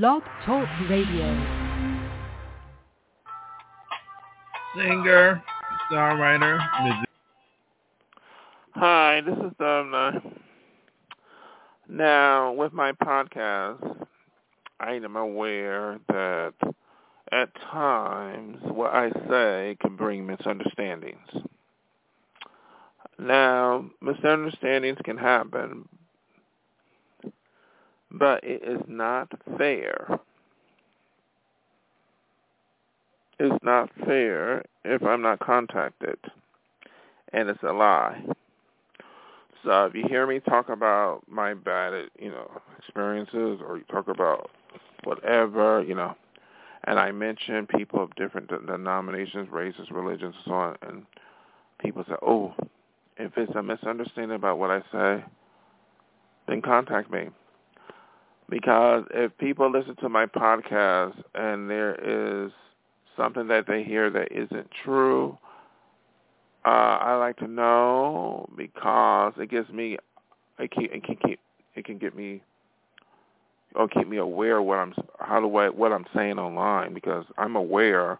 Blog Talk Radio. Singer, songwriter, musician. Hi, this is Domna. Now, with my podcast, I am aware that at times what I say can bring misunderstandings. Now, misunderstandings can happen, but it is not fair. It's not fair if I'm not contacted, and it's a lie. So if you hear me talk about my bad, you know, experiences, or you talk about whatever, you know, and I mention people of different denominations, races, religions, and so on, and people say, "Oh, if it's a misunderstanding about what I say, then contact me." Because if people listen to my podcast and there is something that they hear that isn't true, uh, I like to know because it gives me, it can, it can keep, it can get me, or keep me aware what I'm, how do I, what I'm saying online because I'm aware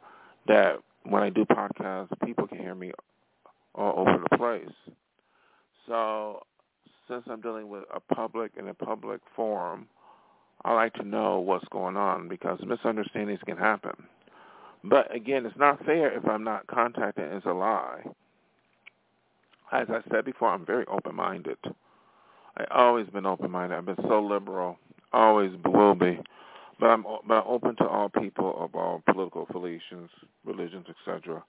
that when I do podcasts, people can hear me all over the place. So since I'm dealing with a public in a public forum, I like to know what's going on because misunderstandings can happen. But again, it's not fair if I'm not contacted. It's a lie as I said before, I'm very open-minded. I've always been open-minded. I've been so liberal, always will be. But I'm but I'm open to all people of all political affiliations, religions, etc.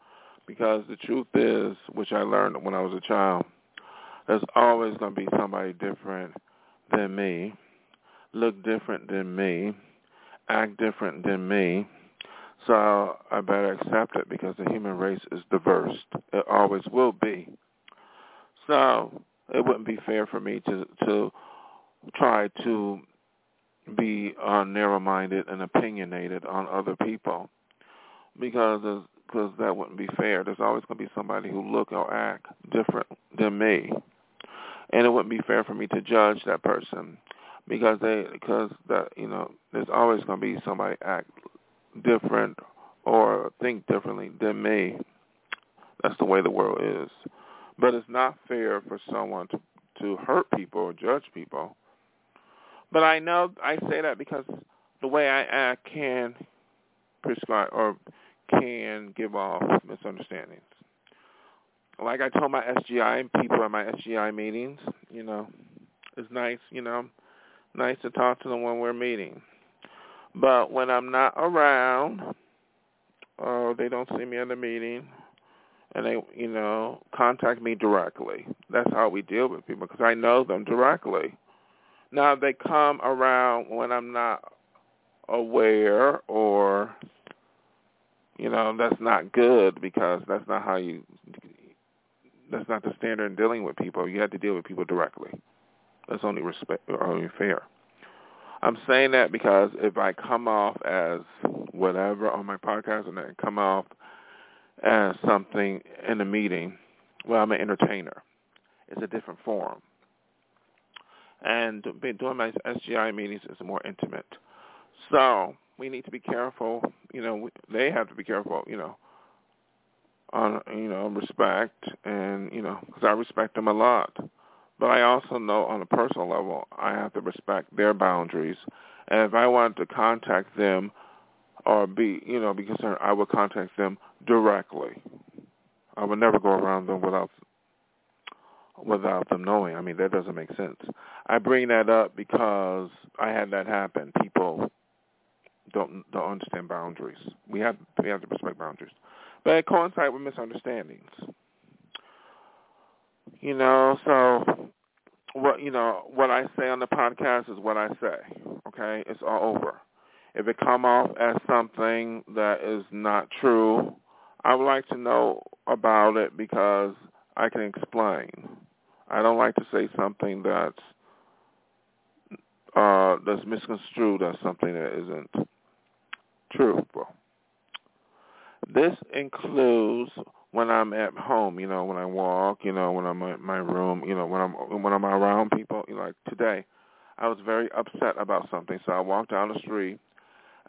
Because the truth is, which I learned when I was a child, there's always going to be somebody different than me, look different than me, act different than me. So I better accept it because the human race is diverse. It always will be. So it wouldn't be fair for me to to try to be uh, narrow-minded and opinionated on other people because because that wouldn't be fair. There's always going to be somebody who look or act different than me, and it wouldn't be fair for me to judge that person because they because that you know there's always going to be somebody act different or think differently than me. That's the way the world is. But it's not fair for someone to to hurt people or judge people. But I know I say that because the way I act can prescribe or can give off misunderstandings. Like I told my SGI people at my SGI meetings, you know, it's nice, you know, nice to talk to them when we're meeting. But when I'm not around, or they don't see me at the meeting, and they, you know, contact me directly. That's how we deal with people because I know them directly. Now they come around when I'm not aware or you know, that's not good because that's not how you that's not the standard in dealing with people. You have to deal with people directly. That's only respect only fair. I'm saying that because if I come off as whatever on my podcast and I come off as something in a meeting, well, I'm an entertainer. It's a different form. And doing my SGI meetings is more intimate. So we need to be careful. You know, they have to be careful. You know, on you know respect and you know because I respect them a lot. But I also know on a personal level I have to respect their boundaries. And if I wanted to contact them or be, you know, be concerned, I would contact them directly. I would never go around them without without them knowing. I mean, that doesn't make sense. I bring that up because I had that happen. People don't don't understand boundaries. We have we have to respect boundaries, but it coincides with misunderstandings. You know, so what you know what I say on the podcast is what I say. Okay, it's all over. If it come off as something that is not true, I would like to know about it because I can explain. I don't like to say something that's uh, that's misconstrued as something that isn't true. This includes when I'm at home, you know, when I walk, you know, when I'm in my room, you know, when I'm when I'm around people, you know, like today, I was very upset about something, so I walked down the street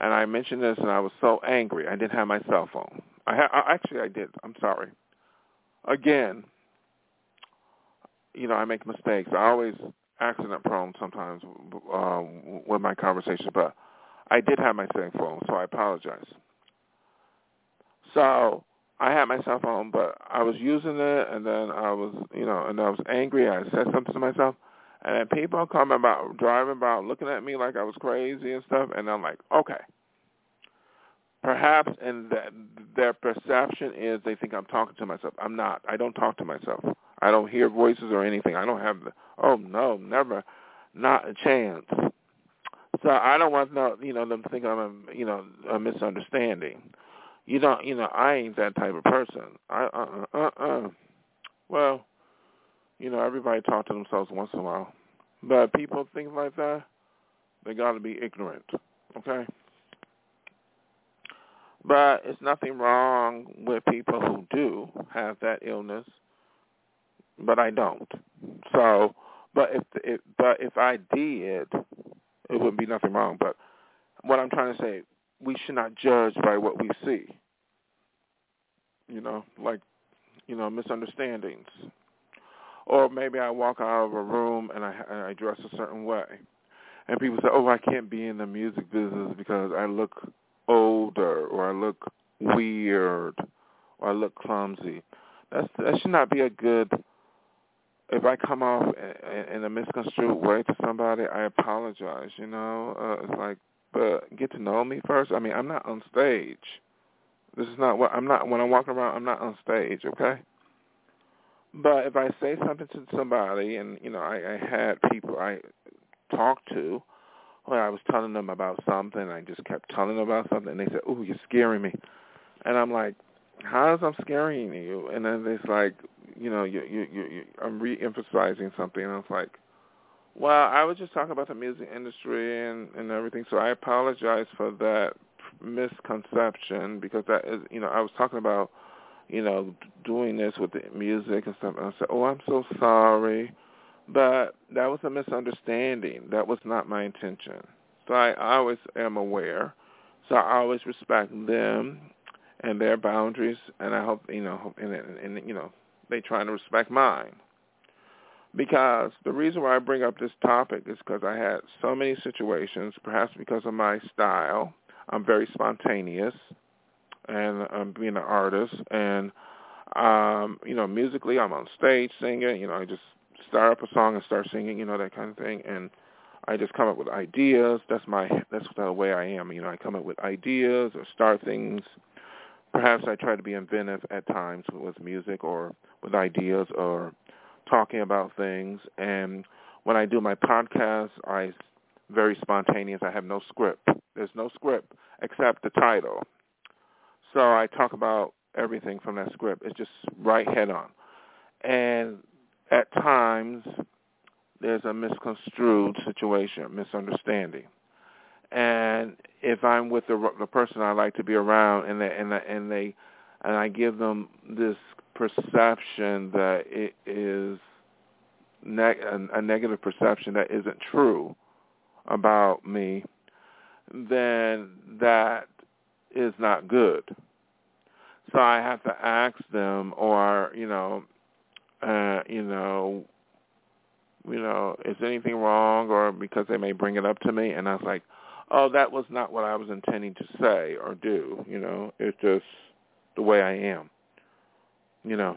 and I mentioned this, and I was so angry. I didn't have my cell phone. I, ha- I actually I did. I'm sorry. Again, you know, I make mistakes. I always accident prone sometimes uh, with my conversations, but I did have my cell phone, so I apologize. So I had my cell phone, but I was using it, and then I was, you know, and I was angry. I said something to myself, and then people come about driving about, looking at me like I was crazy and stuff, and I'm like, okay. Perhaps, and that their perception is they think I'm talking to myself. I'm not. I don't talk to myself. I don't hear voices or anything. I don't have the. Oh no, never, not a chance. So I don't want no, you know them to think I'm a, you know a misunderstanding. You don't, you know, I ain't that type of person. I uh uh uh. uh. Well, you know, everybody talk to themselves once in a while, but people think like that, they got to be ignorant. Okay. But it's nothing wrong with people who do have that illness, but I don't. So, but if it, but if I did, it wouldn't be nothing wrong. But what I'm trying to say, we should not judge by what we see. You know, like, you know, misunderstandings. Or maybe I walk out of a room and I, and I dress a certain way. And people say, oh, I can't be in the music business because I look older or I look weird or I look clumsy. That's, that should not be a good if I come off in a misconstrued way to somebody, I apologize. You know, uh, it's like, but get to know me first. I mean, I'm not on stage. This is not what I'm not. When I'm walking around, I'm not on stage. Okay. But if I say something to somebody, and you know, I, I had people I talked to, where I was telling them about something, I just kept telling them about something, and they said, "Oh, you're scaring me," and I'm like, "How is I'm scaring you?" And then it's like, you know, you, you, you, you, I'm re-emphasizing something, and I was like, well, I was just talking about the music industry and and everything, so I apologize for that misconception because that is, you know, I was talking about, you know, doing this with the music and stuff, and I said, oh, I'm so sorry, but that was a misunderstanding. That was not my intention. So I, always am aware. So I always respect them and their boundaries, and I hope you know, and, and, and you know, they try to respect mine. Because the reason why I bring up this topic is because I had so many situations, perhaps because of my style. I'm very spontaneous, and I'm being an artist, and um, you know, musically, I'm on stage singing. You know, I just start up a song and start singing. You know, that kind of thing, and I just come up with ideas. That's my that's the way I am. You know, I come up with ideas or start things perhaps I try to be inventive at times with music or with ideas or talking about things. And when I do my podcast, I very spontaneous. I have no script. There's no script except the title. So I talk about everything from that script. It's just right head on. And at times there's a misconstrued situation, misunderstanding and if I'm with the the person I like to be around, and they and they, and they and I give them this perception that it is neg- a, a negative perception that isn't true about me, then that is not good. So I have to ask them, or you know, uh, you know, you know, is anything wrong, or because they may bring it up to me, and I was like, oh, that was not what I was intending to say or do. You know, it's just the way I am. You know,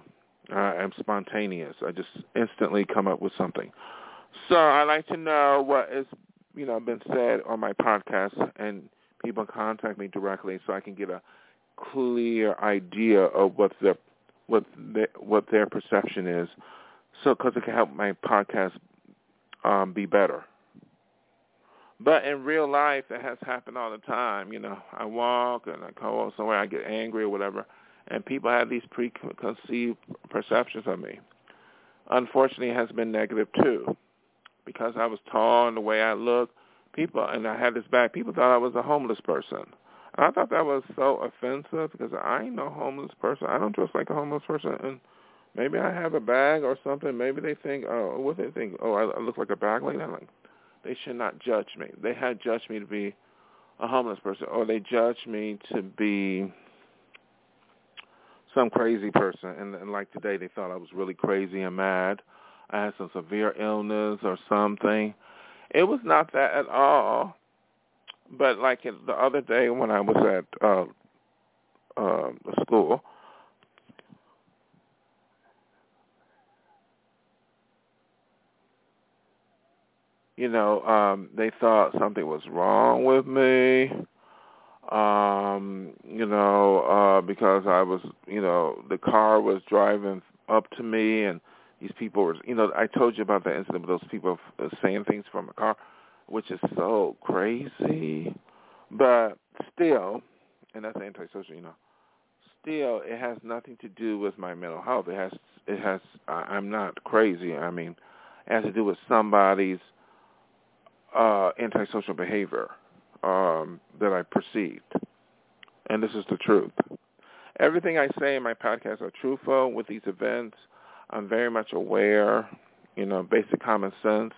I'm spontaneous. I just instantly come up with something. So I like to know what is, you know, been said on my podcast, and people contact me directly so I can get a clear idea of what their what their, what their perception is. So because it can help my podcast um, be better. But in real life, it has happened all the time. You know, I walk and I go somewhere, I get angry or whatever, and people have these preconceived perceptions of me. Unfortunately, it has been negative too, because I was tall and the way I look. People and I had this bag. People thought I was a homeless person. And I thought that was so offensive because I ain't no homeless person. I don't dress like a homeless person, and maybe I have a bag or something. Maybe they think, oh, what they think? Oh, I, look like a bag like that. Like, they should not judge me. They had judged me to be a homeless person, or they judge me to be some crazy person. And, and like today, they thought I was really crazy and mad. I had some severe illness or something. It was not that at all. But like the other day when I was at uh, uh, school, you know, um, they thought something was wrong with me. Um, you know, uh, because I was, you know, the car was driving up to me and these people were, you know, I told you about that incident with those people saying things from a car, which is so crazy. But still, and that's antisocial, you know. Still, it has nothing to do with my mental health. It has, it has. I'm not crazy. I mean, it has to do with somebody's uh, antisocial behavior um, that I perceived. And this is the truth. Everything I say in my podcast are truthful with these events. I'm very much aware, you know, basic common sense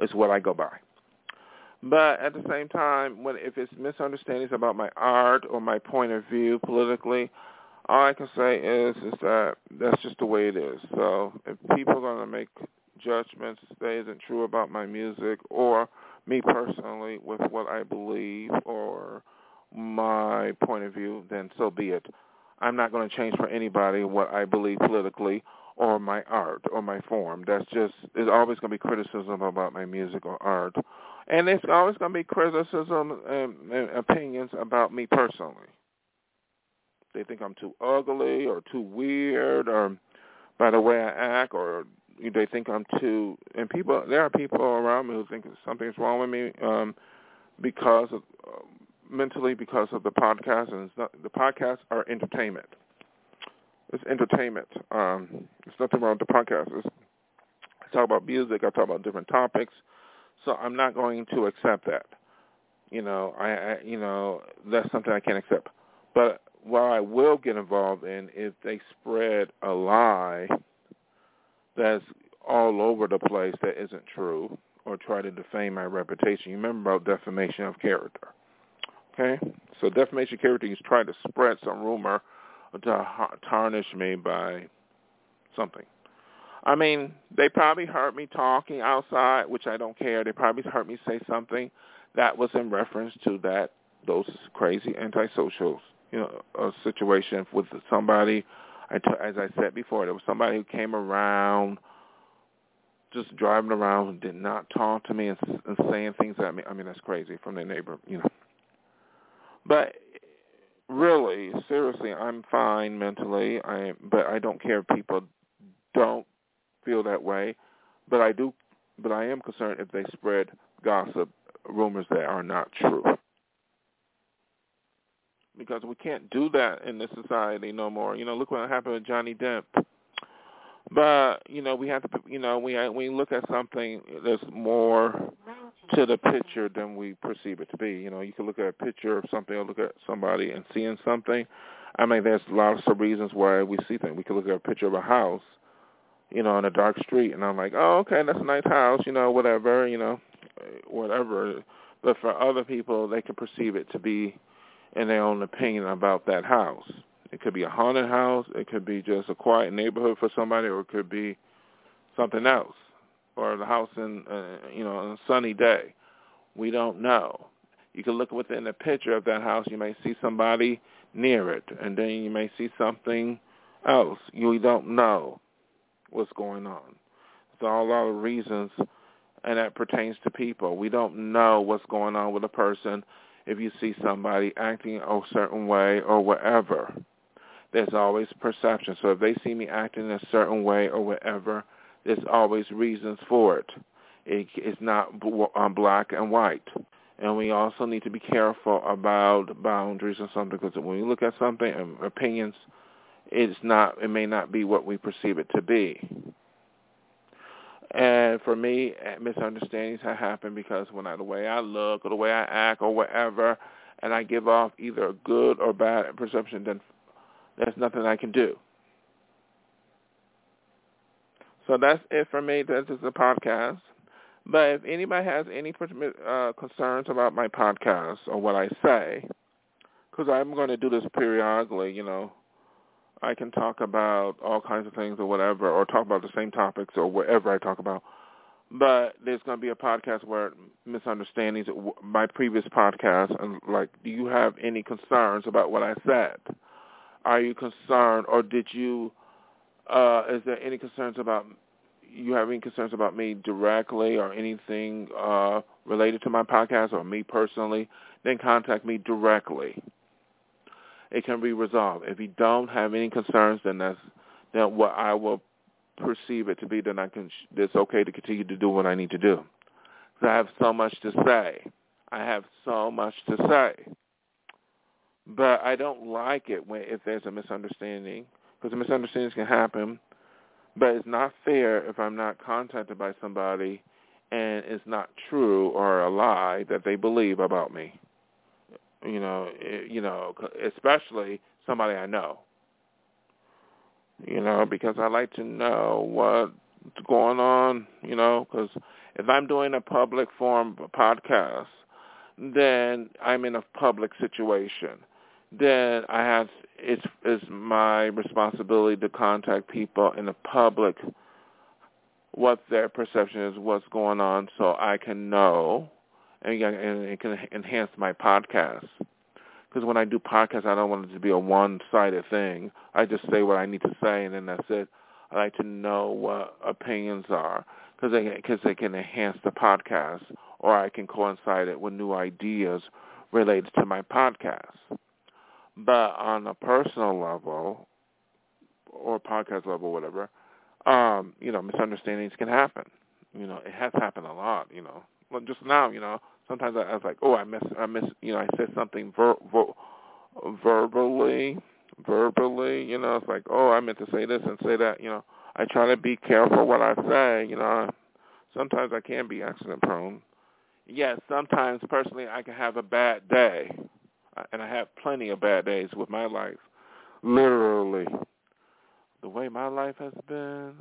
is what I go by. But at the same time, when if it's misunderstandings about my art or my point of view politically, all I can say is is that that's just the way it is. So if people are going to make judgments that isn't true about my music or me personally with what I believe or my point of view, then so be it. I'm not going to change for anybody what I believe politically or my art or my form. That's just there's always going to be criticism about my music or art, and there's always going to be criticism and, opinions about me personally. They think I'm too ugly or too weird or by the way I act or they think I'm too and people there are people around me who think something's wrong with me um because of uh, mentally because of the podcast and it's not, the podcasts are entertainment. It's entertainment um there's nothing wrong with the podcast. It's, I talk about music I talk about different topics so I'm not going to accept that. You know I, I you know that's something I can't accept. But what I will get involved in if they spread a lie that's all over the place that isn't true or try to defame my reputation. You remember about defamation of character. Okay? So defamation of character is trying to spread some rumor to tarnish me by something. I mean, they probably heard me talking outside, which I don't care. They probably heard me say something that was in reference to that those crazy antisocials, you know, a situation with somebody I t- as I said before, there was somebody who came around just driving around and did not talk to me and, and saying things at me. I mean, that's crazy from their neighbor, you know. But really, seriously, I'm fine mentally. I but I don't care if people don't feel that way. But I do. But I am concerned if they spread gossip, rumors that are not true because we can't do that in this society no more. You know, look what happened with Johnny Depp. But you know, we have to. You know, we we look at something. There's more to the picture than we perceive it to be. You know, you can look at a picture of something or look at somebody and seeing something. I mean, there's lots of reasons why we see things. We can look at a picture of a house, you know, on a dark street, and I'm like, oh, okay, that's a nice house, you know, whatever, you know, whatever. But for other people, they can perceive it to be and their own opinion about that house. It could be a haunted house. It could be just a quiet neighborhood for somebody, or it could be something else, or the house in uh, you know on a sunny day. We don't know. You can look within the picture of that house. You may see somebody near it, and then you may see something else. You don't know what's going on. There's all a lot of reasons, and that pertains to people. We don't know what's going on with a person if you see somebody acting a certain way or whatever. There's always perception. So if they see me acting a certain way or whatever, there's always reasons for it. it it's not um, black and white. And we also need to be careful about boundaries and something because when we look at something and opinions, it's not. It may not be what we perceive it to be. And for me, eh, misunderstandings have happened because when I, the way I look or the way I act or whatever, and I give off either a good or bad perception, then there's nothing I can do. So that's it for me. This is the podcast. But if anybody has any uh, concerns about my podcast or what I say, because I'm going to do this periodically, you know, I can talk about all kinds of things or whatever, or talk about the same topics or whatever I talk about. But there's going to be a podcast where misunderstandings, my previous podcast, and like, do you have any concerns about what I said? Are you concerned, or did you? Uh, is there any concerns about you have any concerns about me directly or anything uh, related to my podcast or me personally? Then contact me directly it can be resolved. If you don't have any concerns, then that's then what I will perceive it to be. Then I can. It's okay to continue to do what I need to do. Because I have so much to say. I have so much to say. But I don't like it when if there's a misunderstanding, because misunderstandings can happen. But it's not fair if I'm not contacted by somebody and it's not true or a lie that they believe about me you know, eh, you know, especially somebody I know. You know, because I like to know what's going on. You know, because if I'm doing a public forum podcast, then I'm in a public situation. Then I have it's it's my responsibility to contact people in the public what their perception is, what's going on, so I can know and, and it can enhance my podcast. Because when I do podcasts, I don't want it to be a one-sided thing. I just say what I need to say, and then that's it. I like to know what opinions are because they, cause they can enhance the podcast, or I can coincide it with new ideas related to my podcast. But on a personal level, or podcast level, whatever, um, you know, misunderstandings can happen. You know, it has happened a lot. You know, just now, you know, sometimes I, I was like, oh, I miss, I miss, you know, I said something ver- ver- verbally, verbally, you know, it's like, oh, I meant to say this and say that, you know. I try to be careful what I say, you know. Sometimes I can be accident prone. Yes, sometimes personally I can have a bad day, uh, and I have plenty of bad days with my life. Literally, the way my life has been,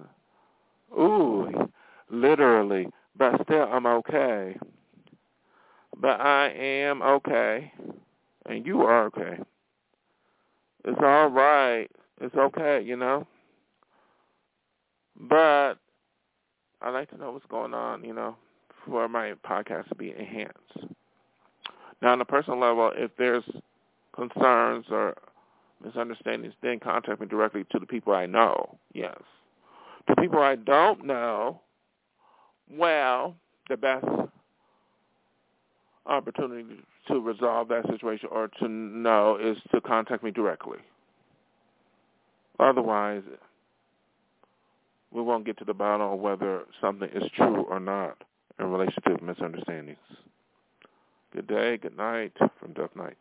ooh, literally. But still, I'm okay but I am okay, and you are okay. It's all right. It's okay, you know. But I like to know what's going on, you know, for my podcast to be enhanced. Now, on a personal level, if there's concerns or misunderstandings, then contact me directly to the people I know. Yes. To people I don't know, well, the best opportunity to resolve that situation or to know is to contact me directly. Otherwise, we won't get to the bottom of whether something is true or not in relation to misunderstandings. Good day, good night from Dove Night.